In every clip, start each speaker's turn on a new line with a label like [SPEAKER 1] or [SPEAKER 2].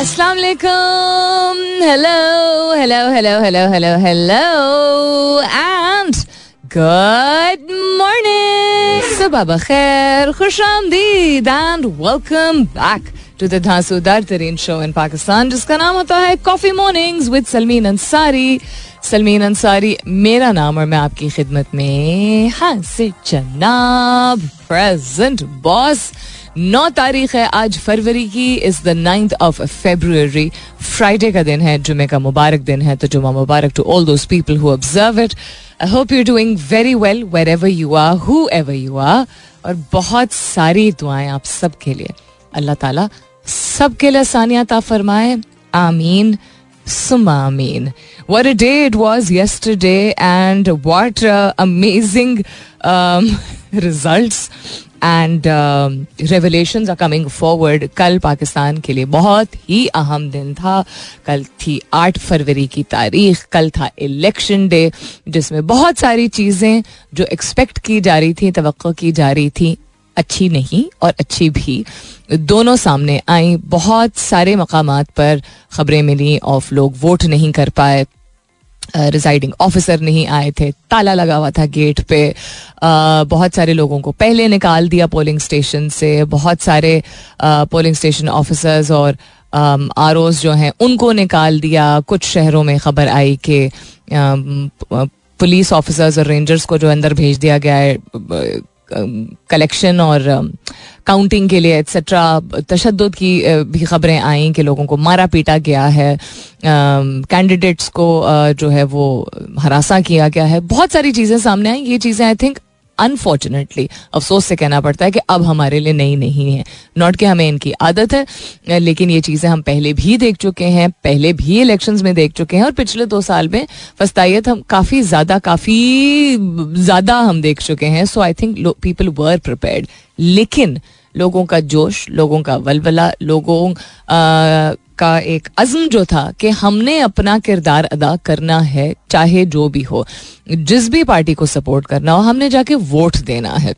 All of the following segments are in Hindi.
[SPEAKER 1] अस्सलाम वालेकुम hello hello hello hello hello hello and good morning सुबह बखैर खुश आमदीद and welcome back to the धांसूदार तरीन शो इन पाकिस्तान जिसका नाम होता है coffee mornings with Salmeen Ansari Salmeen Ansari मेरा नाम और मैं आपकी खिदमत में हाँ से जनाब प्रेजेंट बॉस नौ तारीख है आज फरवरी की is the ninth of February Friday का दिन है जुमे का मुबारक दिन है तो जुमा मुबारक to all those people who observe it I hope you doing very well wherever you are whoever you are और बहुत सारी दुआएँ आप सबके लिए। अल्लाह ताला सबके लिए आसानियात फरमाए। आमीन। Summa Amin. What a day it was yesterday, what uh, amazing um, results. And revelation are coming forward कल पाकिस्तान के लिए। बहुत ही अहम दिन था। कल थी आठ फरवरी की तारीख। कल था इलेक्शन डे जिसमें बहुत सारी चीज़ें जो एक्सपेक्ट की जा रही थी तो की जा रही थी, अच्छी नहीं और अच्छी भी, दोनों सामने आई। बहुत सारे मकाम पर खबरें मिली ऑफ़ लोग वोट नहीं कर पाए। रिजाइडिंग ऑफिसर नहीं आए थे। ताला लगा हुआ था गेट पे। बहुत सारे लोगों को पहले निकाल दिया पोलिंग स्टेशन से। बहुत सारे पोलिंग स्टेशन ऑफिसर्स और आर जो हैं, उनको निकाल दिया। कुछ शहरों में खबर आई कि पुलिस ऑफिसर्स और रेंजर्स को जो अंदर भेज दिया गया है कलेक्शन और काउंटिंग के लिए एक्सेट्रा तशद की भी खबरें आई कि लोगों को मारा पीटा गया है कैंडिडेट्स को जो है वो हरासा किया गया है। बहुत सारी चीज़ें सामने आई। ये चीज़ें आई थिंक अनफॉर्चुनेटली अफसोस से कहना पड़ता है कि अब हमारे लिए नई नहीं है। नॉट कि हमें इनकी आदत है लेकिन ये चीज़ें हम पहले भी देख चुके हैं पहले भी इलेक्शंस में देख चुके हैं और पिछले दो साल में फस्तायत हम काफ़ी ज़्यादा काफ़ी ज़्यादा हम देख चुके हैं। So I think people were prepared लेकिन लोगों का जोश लोगों का वलवला लोगों आ, का एक अज़म जो था कि हमने अपना किरदार अदा करना है, चाहे जो भी हो, जिस भी पार्टी को सपोर्ट करना हो, हमने जाके वोट देना है।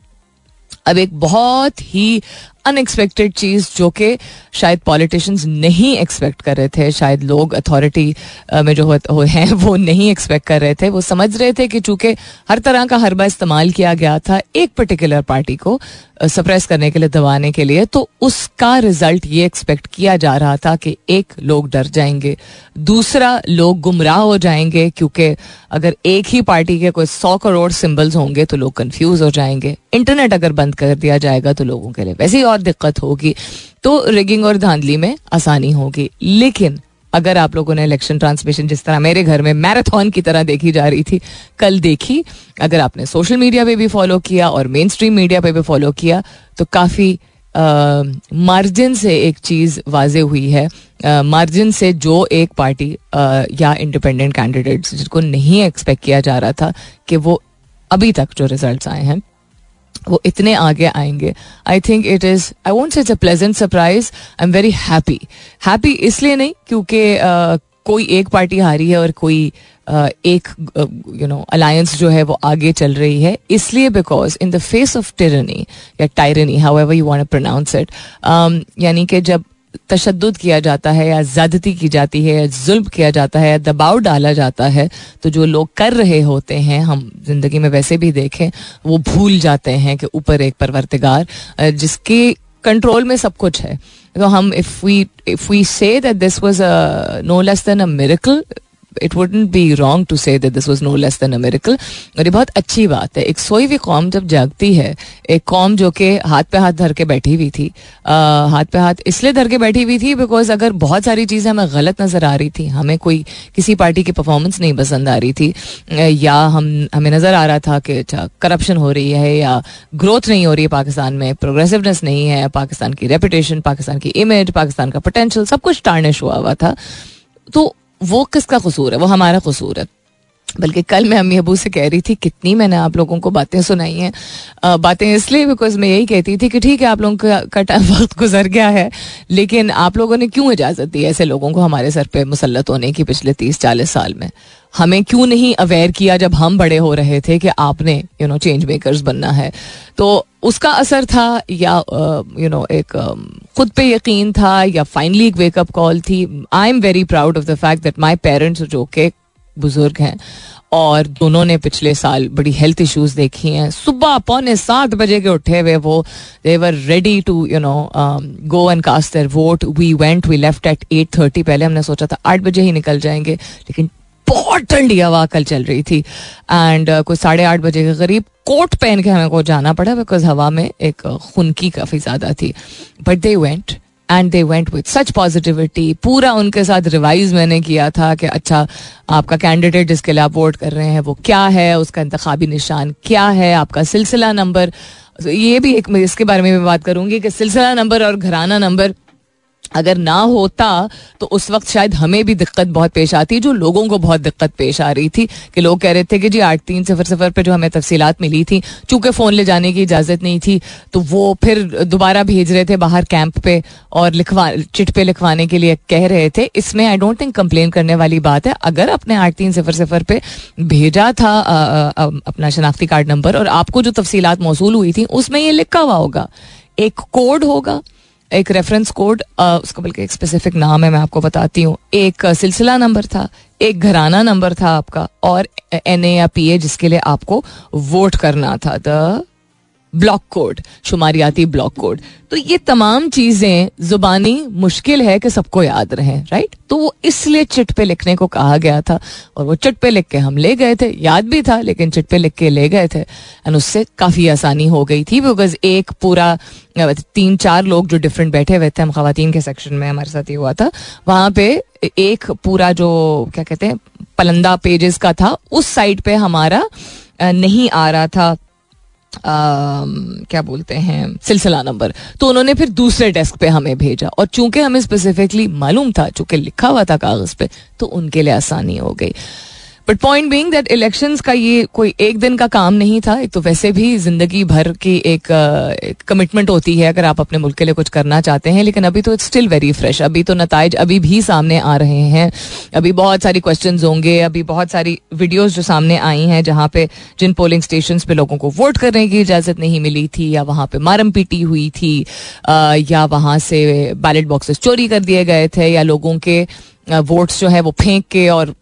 [SPEAKER 1] अब एक बहुत ही अनएक्सपेक्टेड चीज़ जो कि शायद पॉलिटिशियंस नहीं एक्सपेक्ट कर रहे थे, शायद लोग अथॉरिटी में जो हो वो नहीं एक्सपेक्ट कर रहे थे। वो समझ रहे थे कि चूँकि हर तरह का हरबा इस्तेमाल किया गया था एक पर्टिकुलर पार्टी को सप्रेस करने के लिए, दबाने के लिए तो उसका रिज़ल्ट ये एक्सपेक्ट किया जा रहा था कि एक लोग डर जाएँगे, दूसरा लोग गुमराह हो जाएँगे, क्योंकि अगर एक ही पार्टी के कोई सौ करोड़ सिंबल्स होंगे तो लोग कंफ्यूज हो जाएँगे। इंटरनेट अगर बंद कर दिया जाएगा तो लोगों के लिए, वैसे ही और दिक्कत होगी। तो रिगिंग और धांधली में आसानी होगी। लेकिन अगर आप लोगों ने इलेक्शन ट्रांसमिशन जिस तरह मेरे घर में मैराथन की तरह देखी जा रही थी, कल देखी, अगर आपने सोशल मीडिया पे भी फॉलो किया और मेन स्ट्रीम मीडिया पे भी फॉलो किया तो काफ़ी मार्जिन से एक चीज़ वाजे हुई है। मार्जिन से जो एक पार्टी या इंडिपेंडेंट कैंडिडेट्स जिनको नहीं एक्सपेक्ट किया जा रहा था कि वो अभी तक जो रिज़ल्ट आए हैं वो इतने आगे आएँगे। I think it is I want it's pleasant surprise I am very happy happy इसलिए नहीं, क्योंकि कोई एक पार्टी हारी है और कोई एक यू नो अलायंस जो है वो आगे चल रही है। इसलिए because in the face of tyranny या tyranny however you want pronounce it यानी कि जब तशद किया जाता है या ज्यादती की जाती है या जुल्म किया जाता है या दबाव डाला जाता है तो जो लोग कर रहे होते हैं, हम ज़िंदगी में वैसे भी देखें, वो भूल जाते हैं कि ऊपर एक परवरतगार जिसके कंट्रोल में सब कुछ है। तो हम if we if we say that this was no less than a miracle it wouldn't be wrong to say this was no less than a miracle और ये बहुत अच्छी बात है। एक सोई हुई कौम जब जागती है एक कौम जो कि हाथ पे हाथ धर के बैठी हुई थी आ, हाथ पे हाथ इसलिए धर के बैठी हुई थी बिकॉज़ अगर बहुत सारी चीज़ें हमें गलत नज़र आ रही थी हमें कोई किसी पार्टी की परफॉर्मेंस नहीं पसंद आ रही थी या हम हमें नज़र आ रहा था कि अच्छा करप्शन हो रही है या ग्रोथ नहीं हो रही है पाकिस्तान में प्रोग्रेसिवनेस नहीं है पाकिस्तान की रेपुटेशन पाकिस्तान की इमेज पाकिस्तान का पोटेंशियल सब कुछ टार्निश हुआ हुआ था। तो वो किसका कसूर है? वो हमारा कसूर है। बल्कि कल मैं अम्मी अबू से कह रही थी कितनी मैंने आप लोगों को बातें सुनाई हैं। बातें इसलिए बिकॉज़ मैं यही कहती थी कि ठीक है आप लोगों का, टाइम वक्त गुजर गया है लेकिन आप लोगों ने क्यों इजाज़त दी ऐसे लोगों को हमारे सर पे मुसलत होने की पिछले तीस चालीस साल में? हमें क्यों नहीं अवेयर किया जब हम बड़े हो रहे थे कि आपने यू नो चेंज मेकर्स बनना है? तो उसका असर था या यू नो एक खुद पे यकीन था या फाइनली एक वेकअप कॉल थी? I am very proud of the fact that my parents जो के बुज़ुर्ग हैं, और दोनों ने पिछले साल बड़ी हेल्थ इश्यूज़ देखी हैं। सुबह पौने सात बजे के उठे हुए वो they were ready to you know go and cast their vote we went we left at eight thirty पहले हमने सोचा था आठ बजे ही निकल जाएँगे, लेकिन बहुत ठंडी हवा कल चल रही थी। एंड uh, कुछ साढ़े आठ बजे के करीब कोट पहन के हमें को जाना पड़ा बिकॉज़ हवा में एक खुनकी काफ़ी ज़्यादा थी। But they went and they went with such positivity पूरा उनके साथ रिवाइज मैंने किया था कि अच्छा आपका कैंडिडेट जिसके लिए आप वोट कर रहे हैं वो क्या है? उसका इंतबी निशान क्या है? आपका सिलसिला नंबर ये भी एक इसके बारे में भी बात करूँगी कि सिलसिला नंबर और घराना नंबर अगर ना होता तो उस वक्त शायद हमें भी दिक्कत बहुत पेश आती, जो लोगों को बहुत दिक्कत पेश आ रही थी, कि लोग कह रहे थे कि जी आठ तीन सफ़र सफ़र पर जो हमें तफसीलात मिली थी, चूँकि फ़ोन ले जाने की इजाज़त नहीं थी तो वो फिर दोबारा भेज रहे थे बाहर कैंप पे और लिखवा, चिट पे लिखवाने के लिए कह रहे थे। इसमें आई डोंट थिंक कंप्लेन करने वाली बात है। अगर आपने आठ तीन सफ़र सफ़र पर भेजा था अपना शनाख्ती कार्ड नंबर और आपको जो तफसीलात मौसू हुई थी, उसमें ये लिखा हुआ होगा, एक कोड होगा एक रेफरेंस कोड उसका बल्कि एक स्पेसिफिक नाम है, मैं आपको बताती हूँ। एक सिलसिला नंबर था, एक घराना नंबर था आपका, और एन ए या पी ए जिसके लिए आपको वोट करना था। द ब्लॉक कोड, शुमारियाती ब्लॉक कोड। तो ये तमाम चीज़ें जुबानी मुश्किल है कि सबको याद रहे राइट तो वो इसलिए चिट पे लिखने को कहा गया था और वो चिट पे लिख के हम ले गए थे। याद भी था, लेकिन चिट पे लिख के ले गए थे। एंड उससे काफ़ी आसानी हो गई थी बिकॉज़ एक पूरा तीन चार लोग जो डिफरेंट बैठे हुए थे, हम खातन के सेक्शन में हमारे साथ ये हुआ था, वहाँ पे एक पूरा जो, क्या कहते हैं, पलंदा पेजेस का था, उस साइड पे हमारा नहीं आ रहा था। क्या बोलते हैं, सिलसिला नंबर। तो उन्होंने फिर दूसरे डेस्क पे हमें भेजा और चूँकि हमें स्पेसिफिकली मालूम था, चूँकि लिखा हुआ था कागज़ पे तो उनके लिए आसानी हो गई। But point being that elections का ये कोई एक दिन का काम नहीं था एक तो वैसे भी ज़िंदगी भर की एक कमिटमेंट होती है अगर आप अपने मुल्क के लिए कुछ करना चाहते हैं, लेकिन अभी तो इट्स स्टिल वेरी फ्रेश अभी तो नतज अभी भी सामने आ रहे हैं। अभी बहुत सारी क्वेश्चन होंगे, अभी बहुत सारी वीडियोज़ जो सामने आई हैं जहाँ पे जिन पोलिंग स्टेशन पे लोगों को वोट करने की इजाज़त नहीं मिली थी, या वहाँ पे मारम पीटी हुई थी या वहाँ से बैलेट बॉक्सेस चोरी कर दिए गए थे, या लोगों के वोट्स जो है वो फेंक के और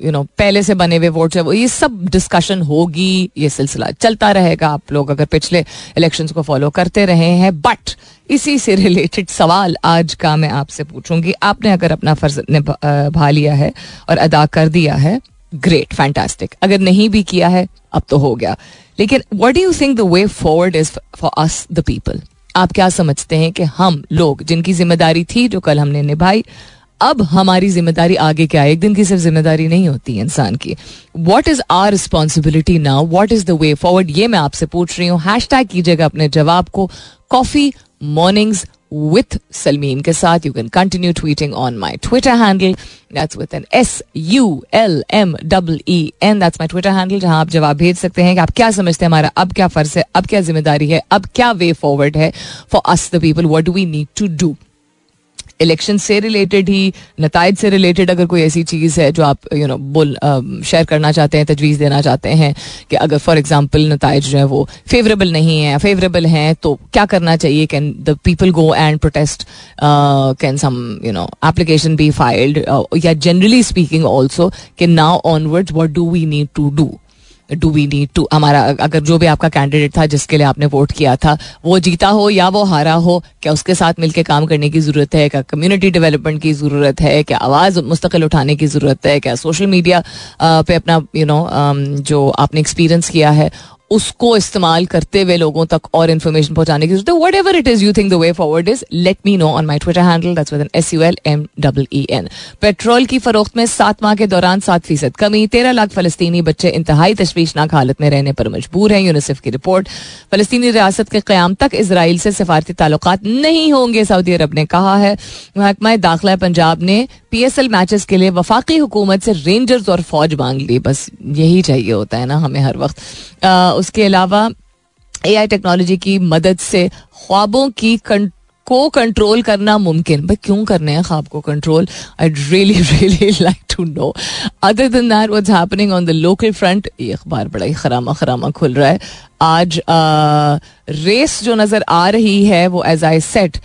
[SPEAKER 1] यू नो पहले से बने हुए वोट है वो, ये सब डिस्कशन होगी, ये सिलसिला चलता रहेगा। आप लोग अगर पिछले इलेक्शंस को फॉलो करते रहे हैं बट इसी से रिलेटेड सवाल आज का मैं आपसे पूछूँगी। आपने अगर अपना फ़र्ज़ निभा लिया है और अदा कर दिया है ग्रेट फैंटास्टिक अगर नहीं भी किया है, अब तो हो गया। लेकिन what do you think the way forward is for us the people आप क्या समझते हैं कि हम लोग, जिनकी ज़िम्मेदारी थी, जो कल हमने निभाई अब हमारी ज़िम्मेदारी आगे क्या है? एक दिन की सिर्फ़ ज़िम्मेदारी नहीं होती इंसान की। What is our responsibility now what is the way forward ये मैं आपसे पूछ रही हूँ। हैश टैग कीजिएगा अपने जवाब को। कॉफ़ी मॉर्निंग्स विथ सलमीन के साथ। You can continue tweeting on my Twitter handle that's with N S U L M double E N. That's my Twitter handle, जहाँ आप जवाब भेज सकते हैं कि आप क्या समझते हैं हमारा अब क्या फ़र्ज़ है, अब क्या ज़िम्मेदारी है, अब क्या वे फॉरवर्ड है। For us the people what do we need to do election से रिलेटेड ही नतज से रिलेटेड अगर कोई ऐसी चीज़ है जो आप यू नो बोल शेयर करना चाहते हैं, तजवीज़ देना चाहते हैं, कि अगर फॉर एग्ज़ाम्पल नतज जो है वो फेवरेबल नहीं है फेवरेबल हैं तो क्या करना चाहिए? Can the people go and protest can some you know application be filed या जनरली स्पीकिंग ऑल्सो कि now onwards what do we need to do do we need to हमारा अगर जो भी आपका कैंडिडेट था जिसके लिए आपने वोट किया था वो जीता हो या वो हारा हो क्या उसके साथ मिलकर काम करने की ज़रूरत है? क्या कम्युनिटी डेवलपमेंट की ज़रूरत है? क्या आवाज़ मुस्तकिल उठाने की ज़रूरत है? क्या सोशल मीडिया पे अपना यू you नो know, जो आपने एक्सपीरियंस किया है उसको इस्तेमाल करते हुए लोगों तक और इन्फॉर्मेशन पहुँचाने की ज़रूरत है। Whatever it is you think the way forward is let me know on my Twitter handle that's with N S U L M double E N petrol की फरोख्त में सात माह के दौरान सात फ़ीसद कमी, तेरह लाख फलस्तीनी बच्चे इंतहाई तशवीशनाक हालत में रहने पर मजबूर हैं यूनिसेफ की रिपोर्ट फलस्तीनी रियासत के क्याम तक इसराइल से सिफारती ताल्लुक नहीं होंगे, सऊदी अरब ने कहा है। महकमा दाखिला पंजाब ने पी एस एल मैचेस के लिए वफाकी हुकूमत से रेंजर्स और फौज मांग ली। बस यही चाहिए होता है ना हमें हर वक्त। उसके अलावा ए आई टेक्नोलॉजी की मदद से ख्वाबों की को कंट्रोल करना मुमकिन। भाई क्यों करने हैं ख्वाब को control I really really like to know other than that what's happening on the local front ये अखबार बड़ा ही खरामा खरामा खुल रहा है। आज आ, रेस जो नज़र आ रही है वो एज आई सेट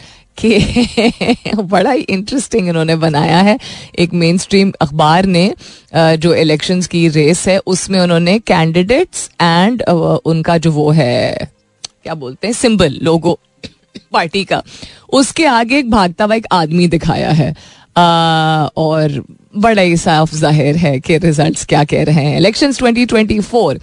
[SPEAKER 1] कि बड़ा ही इंटरेस्टिंग इन्होंने बनाया है। एक मेन स्ट्रीम अखबार ने जो इलेक्शंस की रेस है उसमें उन्होंने कैंडिडेट्स एंड उनका जो वो है क्या बोलते हैं सिंबल लोगो पार्टी का उसके आगे एक भागता हुआ एक आदमी दिखाया है। आ, और बड़ा ही साफ़ ज़ाहिर है कि रिजल्ट्स क्या कह रहे हैं। Elections 2024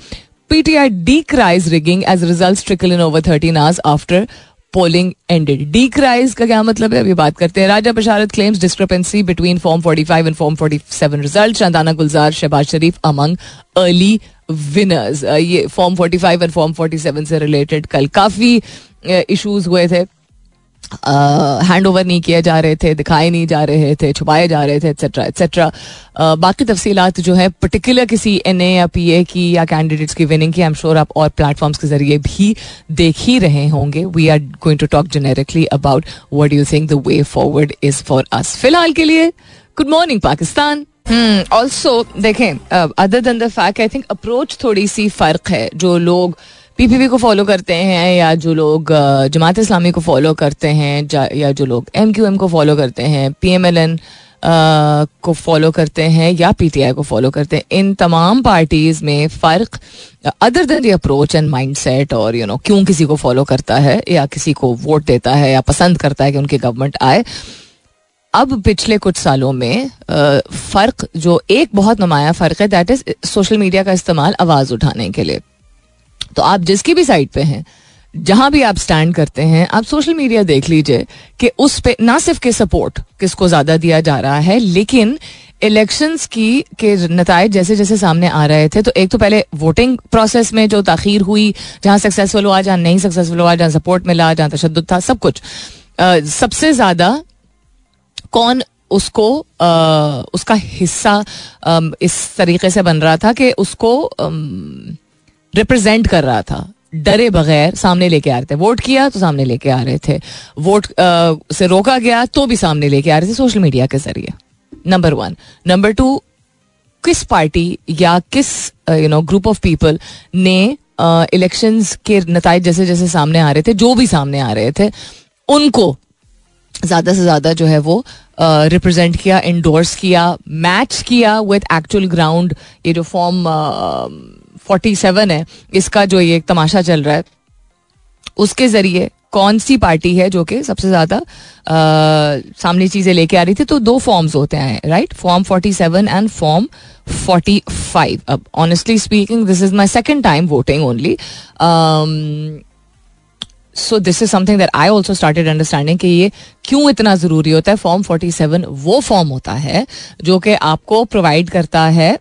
[SPEAKER 1] PTI decries rigging as results trickle in over 13 hours after polling ended decries का क्या मतलब है? अभी बात करते हैं। Raja Basharat claims discrepancy between form 45 and form 47 result Chandana Gulzar, Shahbaz Sharif among early winners ये फॉर्म 45 एंड फॉर्म 47 से रिलेटेड कल काफ़ी इश्यूज़ हुए थे। हैंड ओवर नहीं किए जा रहे थे, दिखाए नहीं जा रहे थे, छुपाए जा रहे थे एक्सेट्रा एक्सेट्रा बाकी तफसीलात जो है पर्टिकुलर किसी एन ए या पी ए की या कैंडिडेट्स की विनिंग की आई एम श्योर आप और प्लेटफॉर्म्स के ज़रिए भी देख ही रहे होंगे. We are going to talk generically about what you think the way forward is for us फ़िलहाल के लिए गुड मॉर्निंग पाकिस्तान ऑल्सो देखें other than the fact I think approach थोड़ी सी फ़र्क है, जो लोग पीपीपी को फॉलो करते हैं या जो लोग जमात इस्लामी को फॉलो करते हैं या जो लोग एम क्यू एम को फॉलो करते हैं पी एम एल एन को फॉलो करते हैं या पीटीआई को फॉलो करते हैं, इन तमाम पार्टीज़ में फ़र्क other than the approach and mindset और यू नो क्यों किसी को फॉलो करता है या किसी को वोट देता है या पसंद करता है कि उनकी गवर्नमेंट आए, अब पिछले कुछ सालों में फ़र्क, जो एक बहुत नुमाया फ़र्क है दैट इज़ सोशल मीडिया का इस्तेमाल आवाज़ उठाने के लिए। तो आप जिसकी भी साइड पे हैं जहाँ भी आप स्टैंड करते हैं आप सोशल मीडिया देख लीजिए कि उस पे ना सिर्फ़ के सपोर्ट किसको ज़्यादा दिया जा रहा है लेकिन इलेक्शंस की के नतज जैसे जैसे सामने आ रहे थे तो एक तो पहले वोटिंग प्रोसेस में जो ताखीर हुई जहाँ सक्सेसफुल हुआ जहाँ नहीं सक्सेसफुल हुआ जहाँ सपोर्ट मिला जहाँ तशद था सब कुछ। आ, सबसे ज़्यादा कौन उसको आ, उसका हिस्सा आ, इस तरीके से बन रहा था कि उसको रिप्रेजेंट कर रहा था। डरे बगैर सामने लेके आ रहे थे। वोट किया तो सामने लेके आ रहे थे। वोट आ, से रोका गया तो भी सामने लेके आ रहे थे सोशल मीडिया के ज़रिए। नंबर वन नंबर टू किस पार्टी या किस you know group of people ने इलेक्शंस uh, के नतज जैसे जैसे सामने आ रहे थे जो भी सामने आ रहे थे उनको ज़्यादा से ज़्यादा जो है वो रिप्रेजेंट किया इंडोर्स किया मैच किया विद एक्चुअल ग्राउंड ये जो फॉर्म फोर्टी सेवन है, इसका जो ये तमाशा चल रहा है, उसके ज़रिए कौन सी पार्टी है जो कि सबसे ज़्यादा सामने चीज़ें लेके आ रही थी तो दो फॉर्म्स होते हैं right form forty seven and form forty five अब honestly speaking this is my second time voting only so this is something that I also started understanding कि ये क्यों इतना ज़रूरी होता है? फॉर्म फोर्टी सेवन वो फॉर्म होता है जो कि आपको प्रोवाइड करता है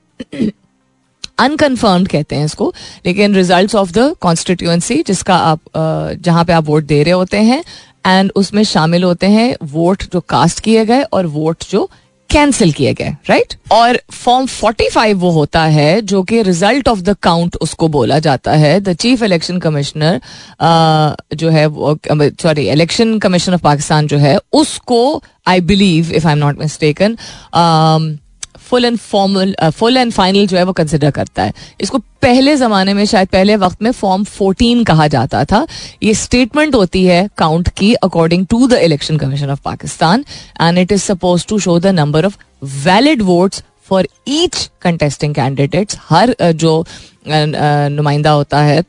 [SPEAKER 1] अनकन्फर्म्ड कहते हैं इसको, लेकिन रिज़ल्ट ऑफ़ द कॉन्स्टिट्यूंसी जिसका आप जहाँ पे आप वोट दे रहे होते हैं एंड उसमें शामिल होते हैं वोट जो कास्ट किए गए और वोट जो कैंसिल किए गए राइट और फॉर्म 45 वो होता है जो कि रिज़ल्ट ऑफ़ द काउंट उसको बोला जाता है. द चीफ इलेक्शन कमिश्नर जो है sorry election commission of Pakistan जो है, उसको I believe if I am not mistaken full and formal full and final जो है वो कंसिडर करता है। इसको पहले जमाने में शायद पहले वक्त में फॉर्म 14 कहा जाता था। ये स्टेटमेंट होती है काउंट की according to the election commission of Pakistan and it is suppose to show the number of valid votes for each contesting candidates her uh, जो uh, uh, नुमाइंदा होता है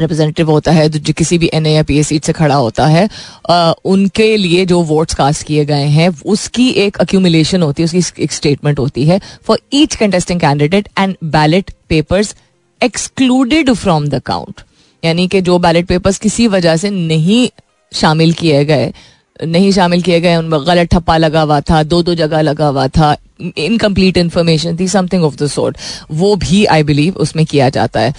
[SPEAKER 1] रिप्रेजेंटेटिव होता है जो किसी भी एन ए या पी एस सीट से खड़ा होता है आ, उनके लिए जो वोट्स कास्ट किए गए हैं उसकी एक अक्यूमुलेशन होती है उसकी एक स्टेटमेंट होती है for each contesting candidate and ballot papers excluded from the count यानी कि जो बैलेट पेपर्स किसी वजह से नहीं शामिल किए गए नहीं शामिल किए गए उनमें गलत ठप्पा लगा हुआ था दो दो जगह लगा हुआ था इनकम्प्लीट इन्फॉर्मेशन थी समथिंग ऑफ़ द सोर्ट वो भी आई बिलीव उसमें किया जाता है।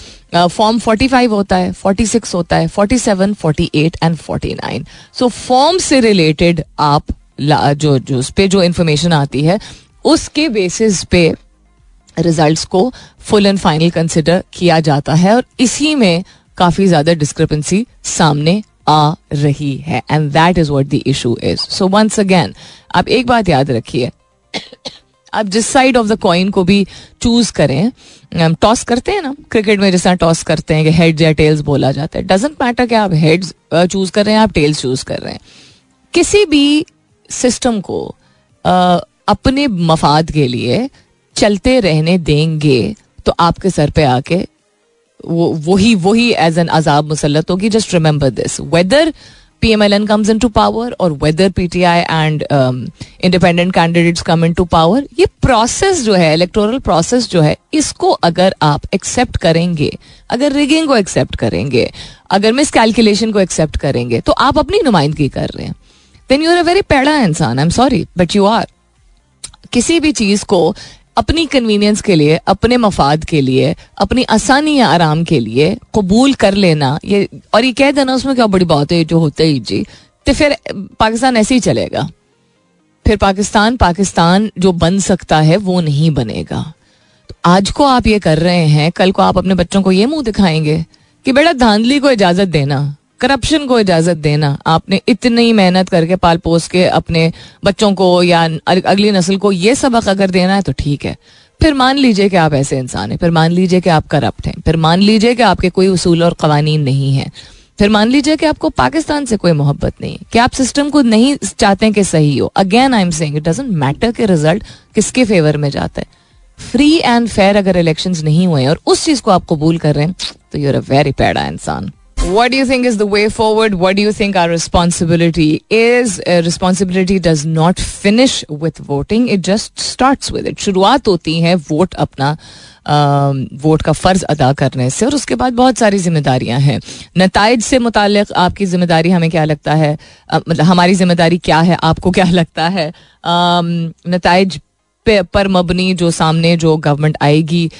[SPEAKER 1] फॉर्म फोर्टी फाइव होता है फोर्टी सिक्स होता है forty seven forty eight and forty nine so form से रिलेटेड आप जो जो, उस पर जो इन्फॉर्मेशन आती है, उसके बेसिस पे रिजल्ट्स को फुल एंड फाइनल कंसिडर किया जाता है और इसी में काफ़ी ज़्यादा डिस्क्रिपेंसी सामने आ रही है and that is what the issue is so once again आप एक बात याद रखिए आप जिस साइड ऑफ़ द कॉइन को भी चूज़ करें टॉस करते हैं ना क्रिकेट में जैसा टॉस करते हैं कि हेड्स या टेल्स बोला जाता है डजेंट मैटर कि आप हेड्स चूज़ कर रहे हैं आप टेल्स चूज़ कर रहे हैं। किसी भी सिस्टम को uh, अपने मफाद के लिए चलते रहने देंगे तो आपके सर पे आके वो वही वही एज एन अजाब मुसलत होगी just remember this whether PMLN comes into power or whether PTI and um, independent candidates come into power ये प्रोसेस जो है इलेक्टोरल प्रोसेस जो है इसको अगर आप एक्सेप्ट करेंगे अगर रिगिंग को एक्सेप्ट करेंगे अगर मिस कैलकुलेशन को एक्सेप्ट करेंगे तो आप अपनी नुमाइंदगी कर रहे हैं। Then you are a very पैड़ा इंसान I am sorry but you are किसी भी चीज़ को अपनी कन्वीनियंस के लिए, अपने मफाद के लिए, अपनी आसानी या आराम के लिए कबूल कर लेना, ये, और ये कह देना उसमें क्या बड़ी बात है जो होते ही जी। तो फिर, पाकिस्तान ऐसे ही चलेगा। फिर पाकिस्तान पाकिस्तान जो बन सकता है, वो नहीं बनेगा। तो आज को आप ये कर रहे हैं, कल को आप अपने बच्चों को ये मुँह दिखाएँगे कि बेटा धांधली को इजाज़त देना। करप्शन को इजाज़त देना। आपने इतनी मेहनत करके पाल पोस के अपने बच्चों को या अगली नस्ल को ये सबक अगर देना है तो ठीक है। फिर मान लीजिए कि आप ऐसे इंसान हैं, फिर मान लीजिए कि आप करप्ट हैं, फिर मान लीजिए कि आपके कोई उसूल और कवानीन नहीं है, फिर मान लीजिए कि आपको पाकिस्तान से कोई मोहब्बत नहीं है, कि आप सिस्टम को नहीं चाहते कि सही हो। Again I am saying it doesn't matter के रिज़ल्ट किसके फेवर में जाता है। फ्री एंड फेयर अगर इलेक्शंस नहीं हुए और उस चीज़ को आप कबूल कर रहे हैं तो यूर अ वेरी पैडा इंसान। What do you think is the way forward? What do you think our responsibility is? Uh, responsibility does not finish with voting. It just starts with it. शुरुआत होती है वोट अपना वोट का फ़र्ज़ अदा करने से और उसके बाद बहुत सारी जिम्मेदारियाँ हैं नतज से मुतल आपकी ज़िम्मेदारी हमें क्या लगता है मतलब हमारी ज़िम्मेदारी क्या है आपको क्या लगता है नतज पर मबनी जो सामने जो गवर्नमेंट आएगी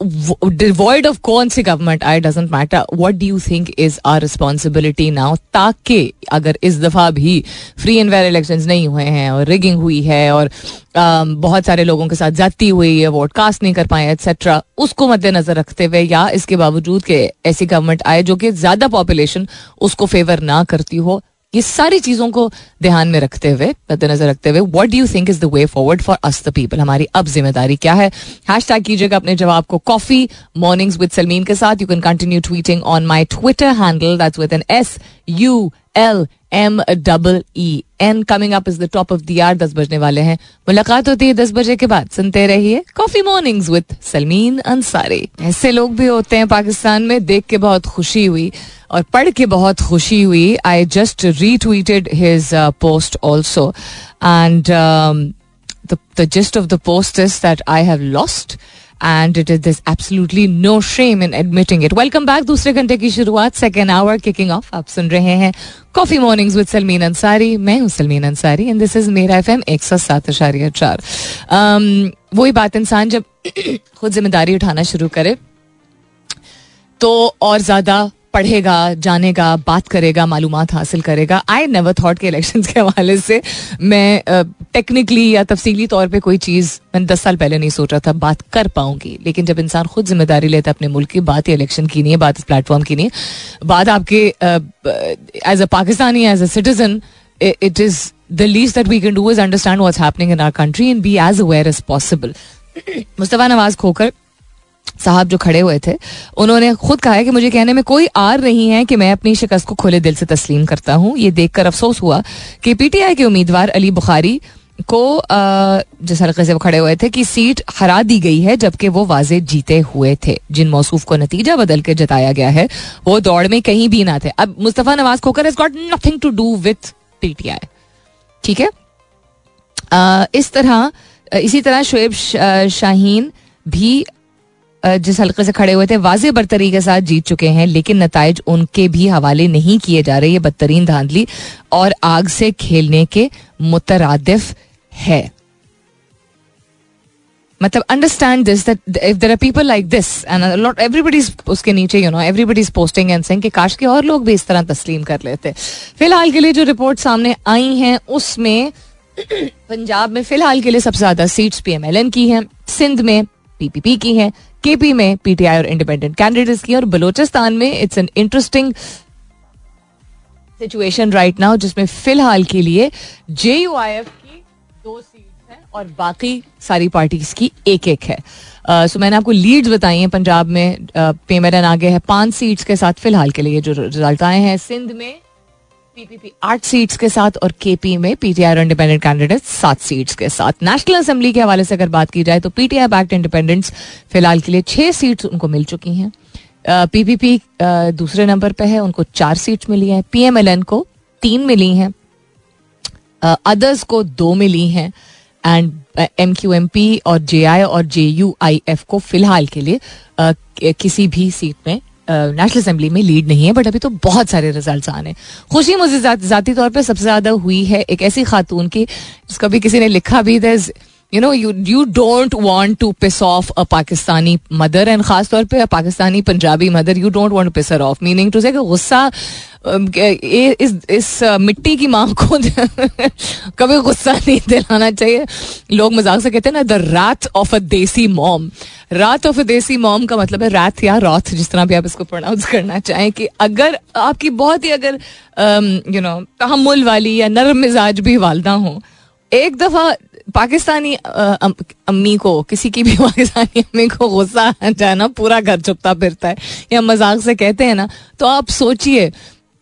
[SPEAKER 1] डिवॉइड ऑफ़ कौन सी government I doesn't matter what do you think is our responsibility now ताकि अगर इस दफ़ा भी फ्री एंड वेयर इलेक्शन नहीं हुए हैं और रिगिंग हुई है और um, बहुत सारे लोगों के साथ जाती हुई है वोट कास्ट नहीं कर पाए एक्सेट्रा उसको मद्देनजर रखते हुए या इसके बावजूद के ऐसी गवर्नमेंट आए जो कि ज़्यादा पॉपुलेशन उसको फेवर ना करती हो ये सारी चीज़ों को ध्यान में रखते हुए, मद्देनजर रखते हुए what do think is the way forward for us the people हमारी अब ज़िम्मेदारी क्या है? हैश टैग कीजिएगा अपने जवाब को कॉफ़ी मॉर्निंग्स विद सलमीन के साथ. You can continue tweeting on my Twitter handle that's with N S U L M double E N coming up is the top of the hour दस बजने वाले हैं. मुलाकात होती है दस बजे के बाद. सुनते रहिए coffee mornings with Salmeen Ansari ऐसे लोग भी होते हैं पाकिस्तान में, देख के बहुत खुशी हुई और पढ़ के बहुत खुशी हुई. I just retweeted his post also and the gist of the post is that I have lost and it is this absolutely no shame in admitting it welcome back दूसरे घंटे की शुरुआत सेकेंड आवर किकिंग ऑफ़ आप सुन रहे हैं coffee mornings with Salmeen Ansari मैं हूँ Salmeen Ansari and this is मेरा एफ़ एम एक सौ सात अशारिया चार वही बात इंसान जब खुद ज़िम्मेदारी उठाना शुरू करे तो और ज़्यादा पढ़ेगा, जानेगा, बात करेगा मालूम हासिल करेगा। आई नेवर थाट के इलेक्शन के हवाले से मैं टेक्निकली या तफसीली तौर पे कोई चीज़ मैंने दस साल पहले नहीं सोचा था, बात कर पाऊँगी। लेकिन जब इंसान खुद ज़िम्मेदारी लेता है अपने मुल्क की, बात इलेक्शन की नहीं है, बात इस प्लेटफॉर्म की नहीं है, बात आपके as a Pakistani as a citizen it is the least that we can do is understand what's happening in our country and be as aware as possible Mustafa Nawaz Khokhar sahab जो खड़े हुए थे, उन्होंने खुद कहा है कि मुझे कहने में कोई आर नहीं है कि मैं अपनी शिकस्त को खुले दिल से तस्लीम करता हूँ। ये देखकर अफसोस हुआ कि पीटीआई के उम्मीदवार अली बुखारी को जिस हल्के से वो खड़े हुए थे कि सीट हरा दी गई है, जबकि वो वाजे जीते हुए थे। जिन मौसूफ को नतीजा बदल के जताया गया है, वो दौड़ में कहीं भी ना थे। अब Mustafa Nawaz Khokhar is got nothing to do with PTI ठीक है? इस तरह, इसी तरह शुएब शाहीन भी जिस हल्के से खड़े हुए थे, वाजे बरतरी के साथ जीत चुके हैं, लेकिन नतज उनके भी हवाले नहीं किए जा रहे। ये बदतरीन धांधली और आग से खेलने के मुतरदफ है। मतलब understand this that if there are people like this and lot everybody उसके नीचे you know everybody is posting and saying कि काश के और लोग भी इस तरह तस्लीम कर लेते। फ़िलहाल के लिए जो रिपोर्ट सामने आई हैं, उसमें पंजाब में फ़िलहाल के लिए सबसे ज़्यादा सीट्स पीएमएलएन की हैं, सिंध में पीपीपी की हैं। केपी में पीटीआई और इंडिपेंडेंट कैंडिडेट्स की और बलोचिस्तान में it's an interesting situation right now जिसमें फ़िलहाल के लिए जे यू आई एफ़ की दो सीट्स हैं और बाकी सारी पार्टीज़ की एक एक है। सो uh, so मैंने आपको लीड्स बताई हैं पंजाब में पेमेरन आगे है पाँच सीट्स के साथ फ़िलहाल के लिए जो रिज़ल्ट आए हैं। सिंध में पीपीपी आठ सीट्स के साथ और केपी में पीटीआई इंडिपेंडेंट कैंडिडेट सात सीट्स के साथ। नेशनल असेंबली के हवाले से अगर बात की जाए तो पीटीआई बैक्ड इंडिपेंडेंट्स फ़िलहाल के लिए छह सीट्स उनको मिल चुकी हैं। पीपीपी दूसरे नंबर पे है, उनको चार सीट्स मिली हैं। पीएमएलएन को तीन मिली हैं। अदर्स को दो मिली हैं। And M Q M P और जे आई और जे यू आई एफ़ को फ़िलहाल के लिए किसी भी सीट में नेशनल असेंबली में लीड नहीं है बट अभी तो बहुत सारे रिज़ल्ट आने खुशी मुझे जाती तौर पर सबसे ज़्यादा हुई है एक ऐसी खातून की, जिसका भी किसी ने लिखा भी you know you you don't want to piss off a Pakistani mother and खासतौर पर Pakistani Punjabi mother you don't want piss off meaning to say गुस्सा इस इस मिट्टी की माँ को कभी गुस्सा नहीं दिलाना चाहिए। लोग मज़ाक से कहते हैं ना, द रात ऑफ़ अ देसी मॉम। रात ऑफ़ अ देसी मॉम का मतलब है रात या रॉथ, जिस तरह भी आप इसको प्रोनाउंस करना चाहें कि अगर आपकी बहुत ही अगर यू नो तहमुल वाली या नरम मिजाज भी वालदा हो, एक दफ़ा पाकिस्तानी अम्मी को, किसी की भी पाकिस्तानी अम्मी को गुस्सा आ जाए ना पूरा घर चुपता फिरता है, या मज़ाक से कहते हैं ना तो आप सोचिए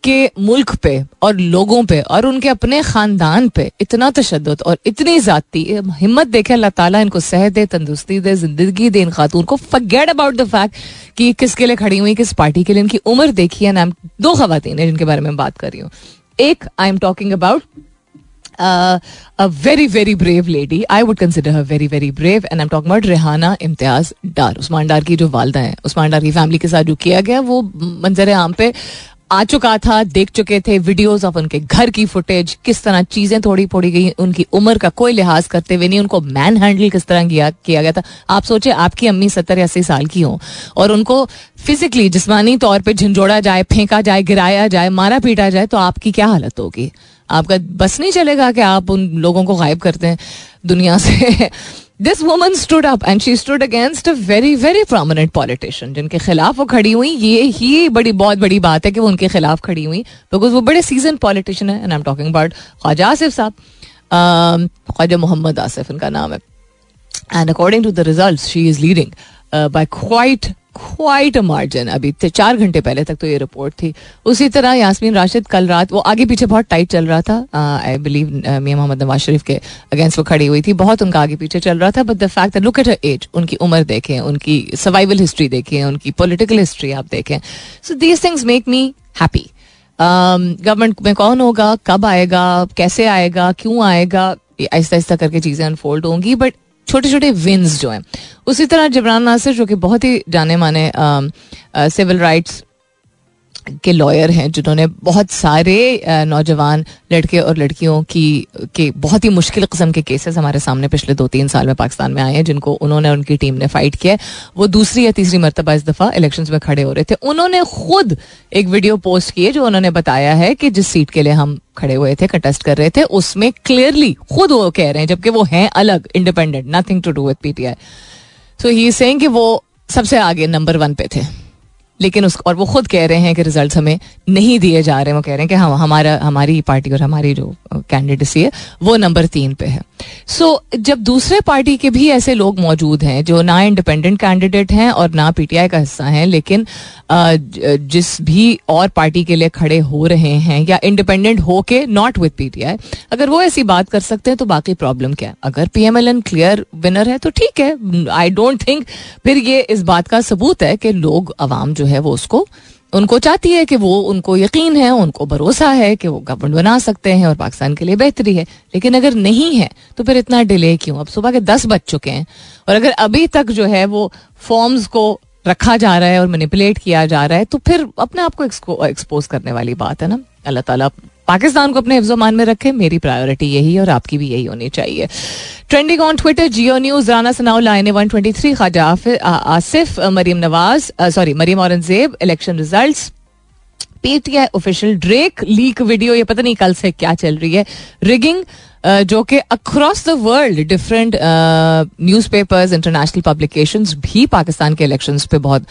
[SPEAKER 1] कि मुल्क पे और लोगों पे और उनके अपने खानदान पे इतना तशद और इतनी जाती, हिम्मत देखे अल्लाह ताला इनको सेहत दे, तंदुरुस्ती दे, ज़िंदगी दे इन खातून को। फगेट अबाउट द फैक्ट कि किसके लिए खड़ी हुई, किस पार्टी के लिए, इनकी उम्र देखी है नाम दो खातन है जिनके बारे में बात कर रही हूँ। एक I am talking about a very very brave lady. I would consider her very very brave and I'm talking about Rehana Imtiaz Dar Usman Dar की जो वालदा है उस्मान डार की फैमिली के साथ जो किया गया, वो मंजर आम पे आ चुका था, देख चुके थे वीडियोस ऑफ़ उनके घर की फुटेज किस तरह चीज़ें थोड़ी फोड़ी गई, उनकी उम्र का कोई लिहाज करते हुए नहीं, उनको मैन हैंडल किस तरह किया किया गया था। आप सोचे आपकी अम्मी सत्तर अस्सी साल की हो, और उनको फिजिकली जिसमानी तौर पे झंझोड़ा जाए, फेंका जाए, गिराया जाए, मारा पीटा जाए तो आपकी क्या हालत होगी? आपका बस नहीं चलेगा कि आप उन लोगों को गायब करते हैं दुनिया से? This woman stood up and she stood against a very very prominent politician जिनके खिलाफ वो खड़ी हुई। ये ही बड़ी, बहुत बड़ी बात है कि वो उनके खिलाफ खड़ी हुई बिकॉज़ वो बड़े सीज़न पॉलिटिशियन है and I am talking about Khawaja Asif sahab Khawaja Mohammad Asif इनका नाम है। And according to the result she is leading by quite quite a margin अभी चार घंटे पहले तक तो ये रिपोर्ट थी। उसी तरह यासमीन राशिद कल रात, वो आगे पीछे बहुत टाइट चल रहा था। आई बिलीव मियाँ मोहम्मद नवाज़ शरीफ के अगेंस्ट वो खड़ी हुई थी। बहुत उनका आगे पीछे चल रहा था but the fact look at age उनकी उम्र देखें, उनकी सर्वाइवल हिस्ट्री देखें, उनकी पोलिटिकल हिस्ट्री आप देखें। So these things make me happy government में कौन होगा, कब आएगा, कैसे आएगा, क्यों आएगा आहिस्ता आहिस्ता करके चीज़ें अनफोल्ड होंगी बट छोटे छोटे विन्स जो हैं। उसी तरह जबरान नासिर, जो कि बहुत ही जाने माने सिविल राइट्स के लॉयर हैं, जिन्होंने बहुत सारे नौजवान लड़के और लड़कियों की, के बहुत ही मुश्किल किस्म के केसेस हमारे सामने पिछले दो तीन साल में पाकिस्तान में आए हैं, जिनको उन्होंने उनकी टीम ने फाइट किया वो दूसरी या तीसरी मरतबा इस दफ़ा इलेक्शन में खड़े हो रहे थे। उन्होंने खुद एक वीडियो पोस्ट किए, जो उन्होंने बताया है कि जिस सीट के लिए हम खड़े हुए थे कंटेस्ट कर रहे थे, उसमें क्लियरली खुद वो कह रहे हैं, जबकि वो हैं अलग independent nothing to do with PTI so he saying कि वो सबसे आगे नंबर वन पे थे। लेकिन उस, और वो खुद कह रहे हैं कि रिज़ल्ट हमें नहीं दिए जा रहे हैं। वो कह रहे हैं कि हम, हमारा, हमारी पार्टी और हमारी जो कैंडिडेसी है वो नंबर तीन पे है। सो so, जब दूसरे पार्टी के भी ऐसे लोग मौजूद हैं जो ना इंडिपेंडेंट कैंडिडेट हैं और ना पीटीआई का हिस्सा हैं लेकिन जिस भी और पार्टी के लिए खड़े हो रहे हैं या इंडिपेंडेंट हो के नॉट विद पीटीआई अगर वो ऐसी बात कर सकते हैं तो बाकी प्रॉब्लम क्या है? अगर पीएमएलएन क्लियर विनर है तो ठीक है। आई डोंट थिंक फिर ये इस बात का सबूत है कि लोग आवाम जो है वो उसको उनको चाहती है कि वो उनको यकीन है, उनको भरोसा है कि वो गवर्नमेंट बना सकते हैं और पाकिस्तान के लिए बेहतरी है। लेकिन अगर नहीं है तो फिर इतना डिले क्यों? अब सुबह के दस बज चुके हैं और अगर अभी तक जो है वो फॉर्म्स को रखा जा रहा है और मैनिपुलेट किया जा रहा है तो फिर अपने आप को एक्सपोज करने वाली बात है ना? अल्लाह ताला पाकिस्तान को अपने हिफ्जमान में रखें, मेरी प्रायोरिटी यही है और आपकी भी यही होनी चाहिए। Trending on Twitter Geo news Rana सनाओ line one twenty three Khawaja Asif Maryam Nawaz sorry Maryam Aurangzeb election result PTI official Drake leak video ये पता नहीं कल से क्या चल रही है। रिगिंग जो कि across the world different newspapers international publication भी पाकिस्तान के इलेक्शंस पे बहुत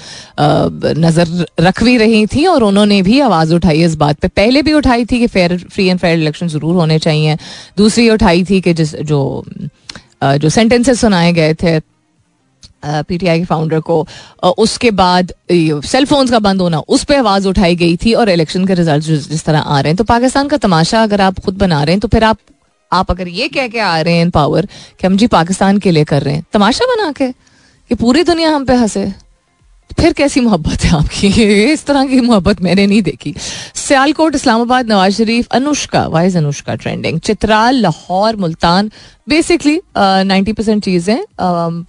[SPEAKER 1] नज़र रख भी रही थी और उन्होंने भी आवाज़ उठाई इस बात पे। पहले भी उठाई थी कि fair free and fair election ज़रूर होने चाहिए। दूसरी उठाई थी कि जिस जो जो सेंटेंसेस सुनाए गए थे पीटीआई के फाउंडर को। उसके बाद सेल फोन्स का बंद होना, उस पर आवाज़ उठाई गई थी और इलेक्शन के रिज़ल्ट जिस तरह आ रहे हैं। तो पाकिस्तान का तमाशा अगर आप खुद बना रहे हैं तो फिर आप आप अगर ये कह के आ रहे हैं इन पावर कि हम जी पाकिस्तान के लिए कर रहे हैं, तमाशा बना के, कि पूरी दुनिया हम पे हंसे। फिर कैसी मोहब्बत है आपकी? इस तरह की मोहब्बत मैंने नहीं देखी। Sialkot, Islamabad, Nawaz Sharif, Anushka. Why's Anushka trending Chitral Lahore, Multan. Basically ninety percent चीज़ें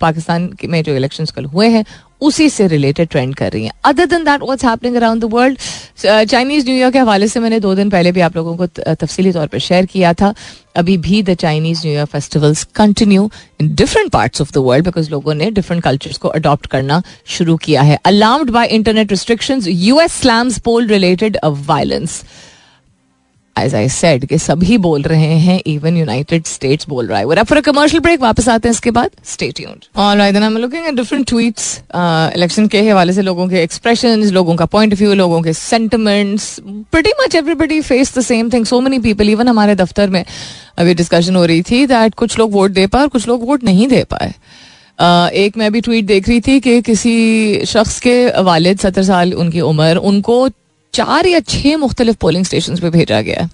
[SPEAKER 1] पाकिस्तान में जो इलेक्शन कल हुए हैं उसी से रिलेटेड ट्रेंड कर रही हैं। Other than that what's happening around the world Chinese new year के हवाले से मैंने दो दिन पहले भी आप लोगों को तफसीली तौर पर शेयर किया था। अभी भी the Chinese new year festivals continue in different parts of the world because लोगों ने डिफरेंट कल्चर्स को अडॉप्ट करना शुरू किया है। Allowed by internet restrictions US slams poll related violence as I said कि सभी बोल रहे हैं इवन यूनाइटेड स्टेट्स बोल रहा है। वो फॉर कमर्शियल ब्रेक वापस आते हैं इसके बाद। Stay tuned alright then I am looking at different tweets election के हवाले से लोगों के एक्सप्रेशंस लोगों का पॉइंट ऑफ़ व्यू लोगों के sentiments pretty much everybody face the same thing so many people even हमारे दफ्तर में अभी डिस्कशन हो रही थी दैट कुछ लोग वोट दे पाए और कुछ लोग वोट नहीं दे पाए। Uh, एक मैं भी ट्वीट देख रही थी कि किसी शख्स के वालिद सत्तर साल उनकी उम्र उनको चार या छह मुख्तलिफ़ पोलिंग स्टेशन पर भेजा गया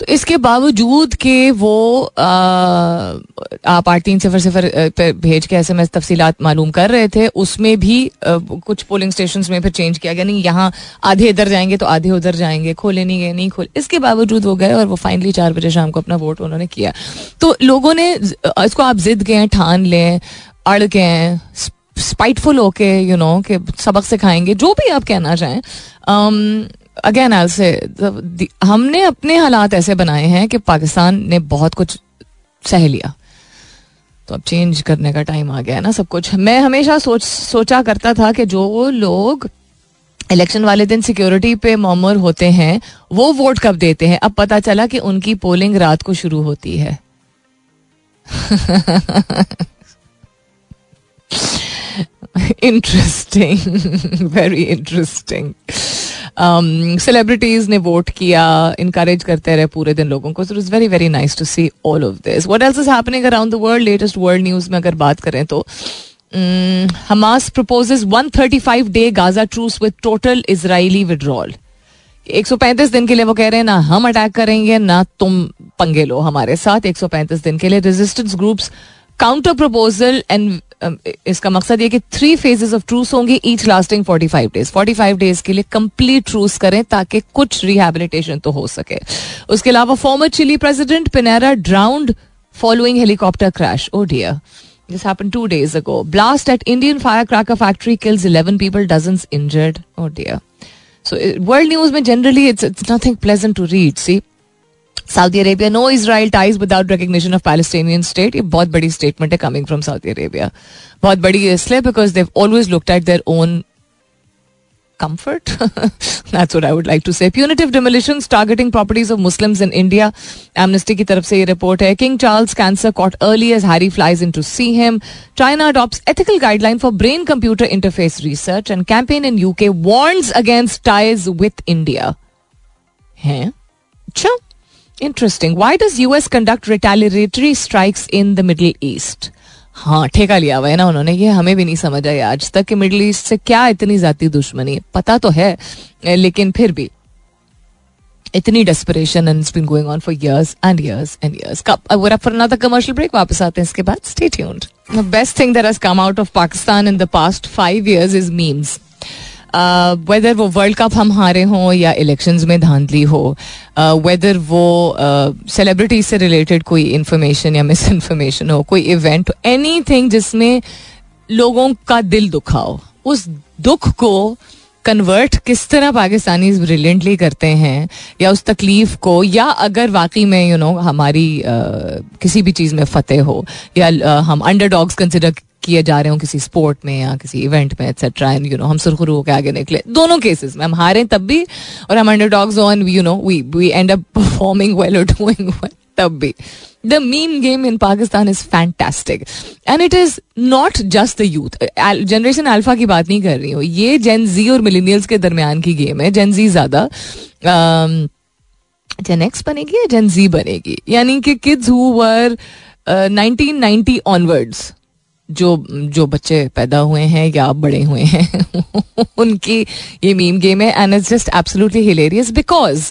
[SPEAKER 1] तो इसके बावजूद के वो आप आठ तीन सिफर सिफर पर भेज के ऐसे में तफसीलात मालूम कर रहे थे उसमें भी आ, कुछ पोलिंग स्टेशन में फिर चेंज किया गया। नहीं यहाँ आधे इधर जाएँगे तो आधे उधर जाएँगे खोले नहीं गए नहीं खोले। इसके बावजूद वो गए और वो फाइनली चार बजे शाम को अपना वोट उन्होंने किया। तो लोगों ने इसको आप जिद गए ठान लें अड़ गए स्पाइटफुल होके यू नो के सबक सिखाएँगे जो भी आप कहना चाहें। अगेन um, से हमने अपने हालात ऐसे बनाए हैं कि पाकिस्तान ने बहुत कुछ सह लिया। तो अब चेंज करने का टाइम आ गया है ना सब कुछ। मैं हमेशा सोच सोचा करता था कि जो लोग इलेक्शन वाले दिन सिक्योरिटी पे मामूर होते हैं वो वोट कब देते हैं? अब पता चला कि उनकी पोलिंग रात को शुरू होती है। इंटरेस्टिंग वेरी इंटरेस्टिंग सेलिब्रिटीज ने वोट किया इनकरेज करते रहे पूरे दिन लोगों को is very very nice to see all of this what else is happening around the world latest world news में अगर बात करें तो Hamas proposes 135 day Gaza truce with total Israeli withdrawal 135 दिन के लिए वो कह रहे हैं, ना हम अटैक करेंगे, ना तुम पंगे लो हमारे साथ। 135 दिन के लिए resistance groups counter proposal and इसका मकसद ये कि थ्री फेजेस ऑफ़ ट्रूस होंगे ईच लास्टिंग 45 डेज़ 45 डेज़ के लिए कंप्लीट ट्रूस करें ताकि कुछ रिहेबिलिटेशन तो हो सके। उसके अलावा former Chile president Pinera drowned following helicopter crash oh dear this happen two days ago blast at Indian firecracker factory kills eleven people dozen injured oh dear so world news में generally it's it's nothing pleasant to read see Saudi Arabia no Israel ties without recognition of Palestinian state ये बहुत बड़ी स्टेटमेंट है कमिंग फ्रॉम सऊदी अरेबिया। बहुत बड़ी इसलिए because they always look at their own comfort I would like to say punitive demolition targeting properties of Muslims in India Amnesty की तरफ़ से ये रिपोर्ट है। King Charles cancer caught early as Harry flies in to see him China adopt ethical guideline for brain computer interface research and campaign in UK के अगेंस्ट टाइज विथ इंडिया है? Interesting why does US conduct retaliatory strikes in the Middle East हाँ ठेका लिया हुआ है ना उन्होंने। ये हमें भी नहीं समझ आया आज तक कि मिडिल ईस्ट से क्या इतनी जाती दुश्मनी पता तो है लेकिन फिर भी इतनी desperation and been going on for years and years and years for another commercial break वापस आते हैं इसके बाद। Stay tuned best thing that has come out of Pakistan in the past five years is memes whether वो वर्ल्ड कप हम हारे हों या इलेक्शंस में धांधली हो वेदर वो सेलिब्रिटी से रिलेटेड कोई इन्फॉर्मेशन या मिस इन्फॉर्मेशन हो कोई इवेंट एनी थिंग जिसमें लोगों का दिल दुखा हो उस दुख को कन्वर्ट किस तरह पाकिस्तानी ब्रिलियंटली करते हैं या उस तकलीफ़ को या अगर वाकई में यू you नो know, हमारी किसी भी चीज़ में फतेह हो या हम अंडर डॉग्स कंसिडर किए जा रहे हो किसी स्पोर्ट में या किसी इवेंट में एक्सेट्रा एंड यू नो हम सुरखुरु होकर आगे निकले। दोनों केसेस में हम हारे तब भी, और हम underdogs on you know we we end up performing well और डूइंग वेल तब भी। The meme game in Pakistan is fantastic and it is not just the youth generation alpha की बात नहीं कर रही हूँ। ये जेन जी और मिलीनियल्स के दरमियान की गेम है। जेन जी ज़्यादा जेन एक्स बनेगी या जेन जी बनेगी? यानी कि kids who were nineteen ninety onwards जो जो बच्चे पैदा हुए हैं या बड़े हुए हैं, उनकी ये मीम गेम है and it's just absolutely hilarious because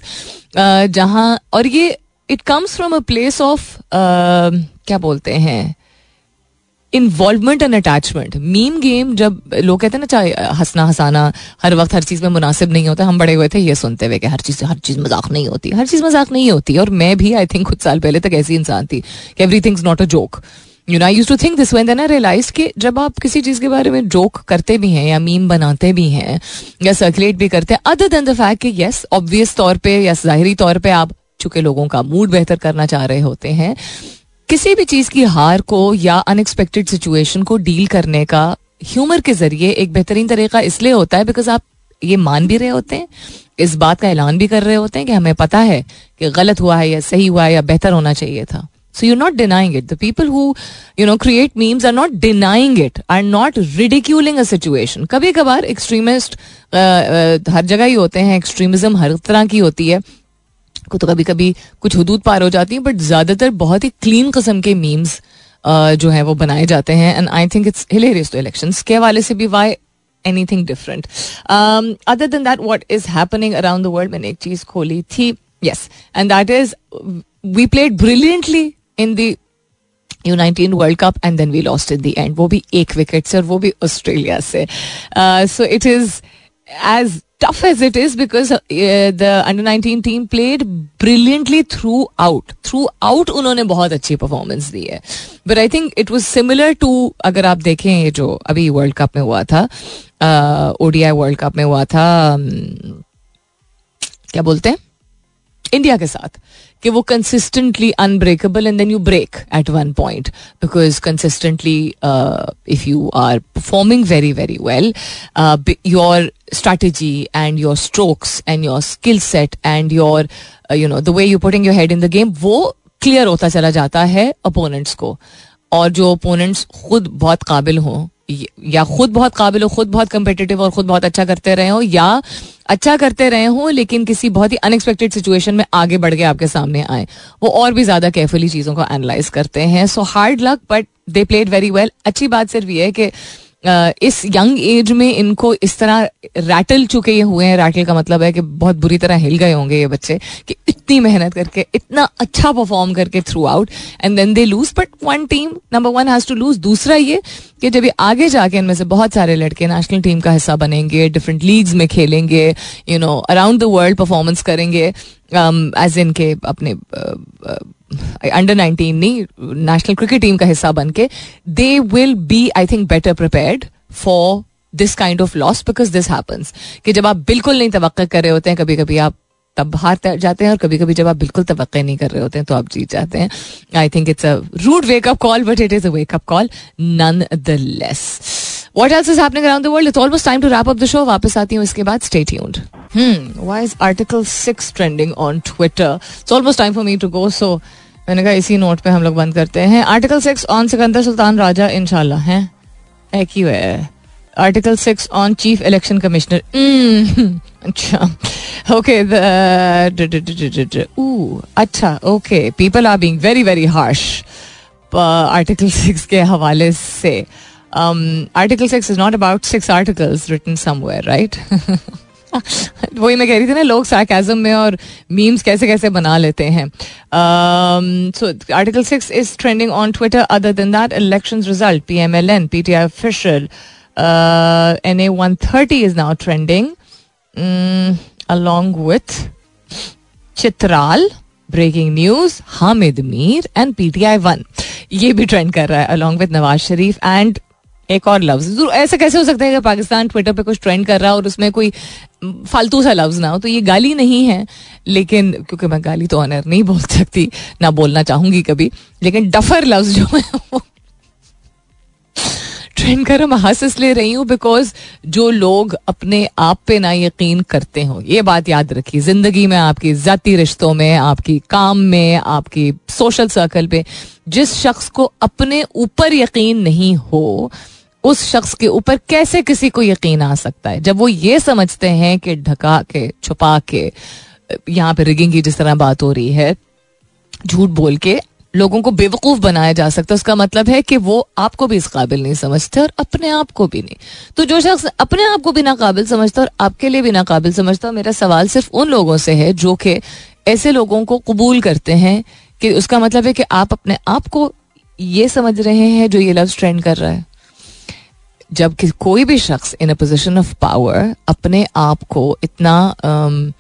[SPEAKER 1] जहाँ, और ये it comes from a place of क्या बोलते हैं involvement and attachment meme game जब लोग कहते हैं ना, चाहे हंसना, हंसाना, हर वक्त हर चीज़ में मुनासिब नहीं होता, हम बड़े हुए थे, ये सुनते हुए कि हर चीज़ हर चीज़ मज़ाक नहीं होती, हर चीज़ मज़ाक नहीं होती। और मैं भी आई थिंक कुछ साल पहले तक ऐसी इंसान थी कि every things not a joke you know I use to think this when then I realize कि जब आप किसी चीज़ के बारे में जोक करते भी हैं या मीम बनाते भी हैं या सर्कुलेट भी करते हैं अदर देन द फैक्ट कि येस ऑब्वियस तौर पर या ज़ाहरी तौर पर आप चुके लोगों का मूड बेहतर करना चाह रहे होते हैं, किसी भी चीज़ की हार को या अनएक्सपेक्टेड सिचुएशन को डील करने का ह्यूमर के ज़रिए एक बेहतरीन तरीका इसलिए होता है बिकॉज़ आप ये मान भी रहे होते हैं, इस बात का ऐलान भी कर रहे होते हैं कि हमें पता है कि गलत हुआ है या सही हुआ है या बेहतर होना चाहिए था। So you not denying it the people who you know create memes are not denying it are not ridiculing a situation कभी कभार एक्सट्रीमिस्ट हर जगह ही होते हैं एक्सट्रीमिज्म हर तरह की होती है, को तो कभी कभी कुछ हदूद पार हो जाती है बट ज़्यादातर बहुत ही क्लीन कस्म के मीम्स जो है वो बनाए जाते हैं and I think it's hilarious to election के हवाले से भी why anything different other than that what is happening around the world मैंने एक चीज़ खोली थी. Yes and that is we played brilliantly in the U nineteen world cup and then we lost in the end वो भी एक विकेट से और वो भी ऑस्ट्रेलिया से। So it is as tough as it is because uh, the under 19 team played brilliantly throughout. Throughout उन्होंने बहुत अच्छी परफॉर्मेंस दी है। But I think it was similar to अगर आप देखें ये जो अभी वर्ल्ड कप में हुआ था ओडीआई वर्ल्ड कप में हुआ था um, क्या बोलते हैं? इंडिया के साथ। कि वो consistently unbreakable and then you break at one point because consistently if you are performing very very well your strategy and your strokes and your skill set and your uh, you know the way you putting your head in the game वो क्लियर होता चला जाता है अपोनेंट्स को। और जो अपोनेंट्स खुद बहुत काबिल हों या खुद बहुत काबिल हो, खुद बहुत कम्पिटेटिव और खुद बहुत अच्छा करते रहे हो, या अच्छा करते रहे हो, लेकिन किसी बहुत ही अनएक्सपेक्टेड सिचुएशन में आगे बढ़ के आपके सामने आए। वो और भी ज़्यादा केयरफुली चीज़ों को एनालाइज करते हैं। So hard luck but they played very well अच्छी बात सिर्फ़ ये है कि इस यंग एज में इनको इस तरह रैटल चुके हुए हैं। रैटल का मतलब है कि बहुत बुरी तरह हिल गए होंगे ये बच्चे कि इतनी मेहनत करके, इतना अच्छा परफॉर्म करके throughout and then they lose but one team number one has to lose दूसरा ये कि जब ये आगे जाके इनमें से बहुत सारे लड़के नेशनल टीम का हिस्सा बनेंगे डिफरेंट लीग्स में खेलेंगे you know around the world performance करेंगे एज इन के अपने अंडर नाइनटीन नहीं नेशनल क्रिकेट टीम का हिस्सा बन के they will be I think better prepared for this kind of loss because this happens कि जब आप बिल्कुल नहीं तो कर रहे होते हैं कभी कभी आप तब हार जाते हैं और कभी कभी जब आप बिल्कुल तो नहीं कर रहे होते हैं तो आप जीत जाते हैं। I think it's a rude wake up call but it is a wake up call nonetheless what else is happening around the world it's almost time to wrap up the show वापस आती हूँ इसके बाद. Stay tuned why is article six trending on Twitter it's almost time for me to go so मैंने कहा, इसी नोट पे हम लोग बंद करते हैं। आर्टिकल 6 ऑन सिकंदर सुल्तान राजा, इंशाल्लाह, है? Article 6 on chief election commissioner अच्छा। ओके अच्छा okay people are being very very harsh article 6 के हवाले से। Article six is not about six articles written somewhere right वही मैं कह रही थी ना, लोग सार्केजम में और मीम्स कैसे कैसे बना लेते हैं। So article six is trending on Twitter other than that election result P M L N P T I official N A one thirty is now trending along with Chitral breaking news Hamid Mir and P T I one ये भी ट्रेंड कर रहा है along with Nawaz Sharif and एक और लफ्ज ऐसा कैसे हो सकता है कि पाकिस्तान ट्विटर पे कुछ ट्रेंड कर रहा है और उसमें कोई फालतू सा लफ्ज ना हो? तो ये गाली नहीं है, लेकिन, क्योंकि मैं गाली तो ऑनर नहीं बोल सकती, ना बोलना चाहूँगी कभी, लेकिन डफर लफ्ज जो है वो ट्रेंड कर मैं हंस इसलिए रही हूँ बिकॉज़ जो लोग अपने आप पे ना यकीन करते हो, ये बात याद रखिए। ज़िंदगी में, आपकी जाती रिश्तों में, आपकी काम में, आपकी सोशल सर्कल पे, जिस शख्स को अपने ऊपर यकीन नहीं हो उस शख्स के ऊपर कैसे किसी को यकीन आ सकता है? जब वो ये समझते हैं कि ढका के, छुपा के, यहाँ पे रिगिंग की जिस तरह बात हो रही है, झूठ बोल के लोगों को बेवकूफ़ बनाया जा सकता है, उसका मतलब है कि वो आपको भी इस काबिल नहीं समझते और अपने आप को भी नहीं। तो जो शख्स अपने आप को भी ना काबिल समझता और आपके लिए भी ना काबिल समझता मेरा सवाल सिर्फ़ उन लोगों से है जो कि ऐसे लोगों को कबूल करते हैं कि उसका मतलब है कि आप अपने आप को ये समझ रहे हैं जो ये लव ट्रेंड कर रहा है। जब कि कोई भी शख्स in a position of power अपने आप को इतना um,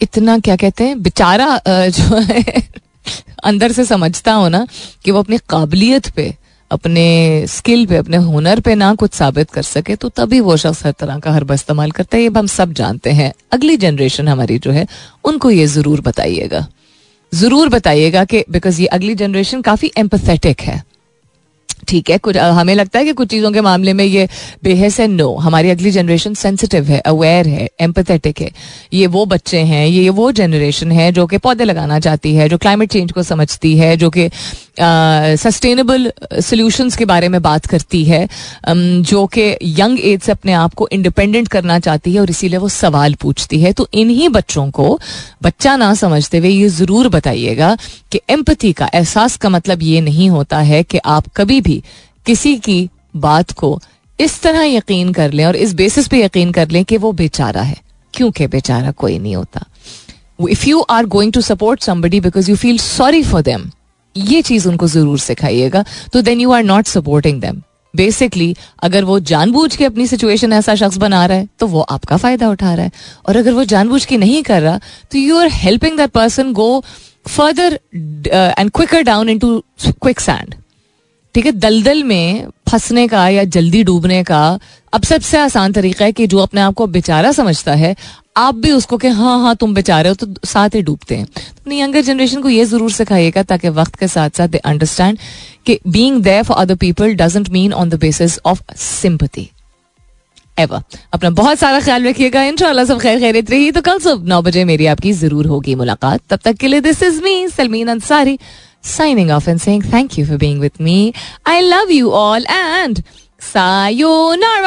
[SPEAKER 1] इतना क्या कहते हैं बेचारा जो है अंदर से समझता हो ना कि वो अपनी काबिलियत पे अपने स्किल पे अपने हुनर पे ना कुछ साबित कर सके तो तभी वो शख्स हर तरह का हर इस्तेमाल करता है। ये हम सब जानते हैं। अगली जनरेशन हमारी जो है उनको ये ज़रूर बताइएगा। ज़रूर बताइएगा कि बिकॉज़ ये अगली जनरेशन काफ़ी एम्पथेटिक है। ठीक है, कुछ हमें लगता है कि कुछ चीज़ों के मामले में ये बेहस है नो हमारी अगली जनरेशन सेंसिटिव है अवेयर है एम्पथेटिक है. ये वो बच्चे हैं, ये वो जनरेशन है जो कि पौधे लगाना चाहती है, जो क्लाइमेट चेंज को समझती है, जो कि सस्टेनेबल सोल्यूशंस के बारे में बात करती है जो कि यंग एज से अपने आप को इंडिपेंडेंट करना चाहती है और इसीलिए वो सवाल पूछती है. तो इन्हीं बच्चों को बच्चा ना समझते हुए ये ज़रूर बताइएगा कि एम्पथी का एहसास का मतलब ये नहीं होता है कि आप कभी भी किसी की बात को इस तरह यकीन कर लें और इस बेसिस पे यकीन कर लें कि वो बेचारा है। क्योंकि बेचारा कोई नहीं होता? If you are going to support somebody because you feel sorry for them ये चीज़ उनको ज़रूर सिखाइएगा तो then you are not supporting them basically अगर वो जानबूझ के अपनी सिचुएशन ऐसा शख्स बना रहा है तो वो आपका फ़ायदा उठा रहा है। और अगर वो जानबूझ के नहीं कर रहा तो you are helping that person go further and quicker down into quicksand ठीक है, दलदल में फंसने का या जल्दी डूबने का अब सबसे आसान तरीका है कि जो अपने आप को बेचारा समझता है, आप भी उसको कि हाँ हाँ तुम बेचारे हो तो साथ ही डूबते हैं। तो यंगर जनरेशन को ये ज़रूर सिखाइएगा ताकि वक्त के साथ साथ दे अंडरस्टैंड कि being there for other people doesn't mean on the basis of sympathy ever अपना बहुत सारा ख्याल रखिएगा, इंशाल्लाह सब खैर खैरियत रही। तो कल सुबह नौ बजे मेरी आपकी ज़रूर होगी मुलाकात। तब तक के लिए this is me Salmeen Ansari. signing off and saying thank you for being with me. I love you all and sayonara.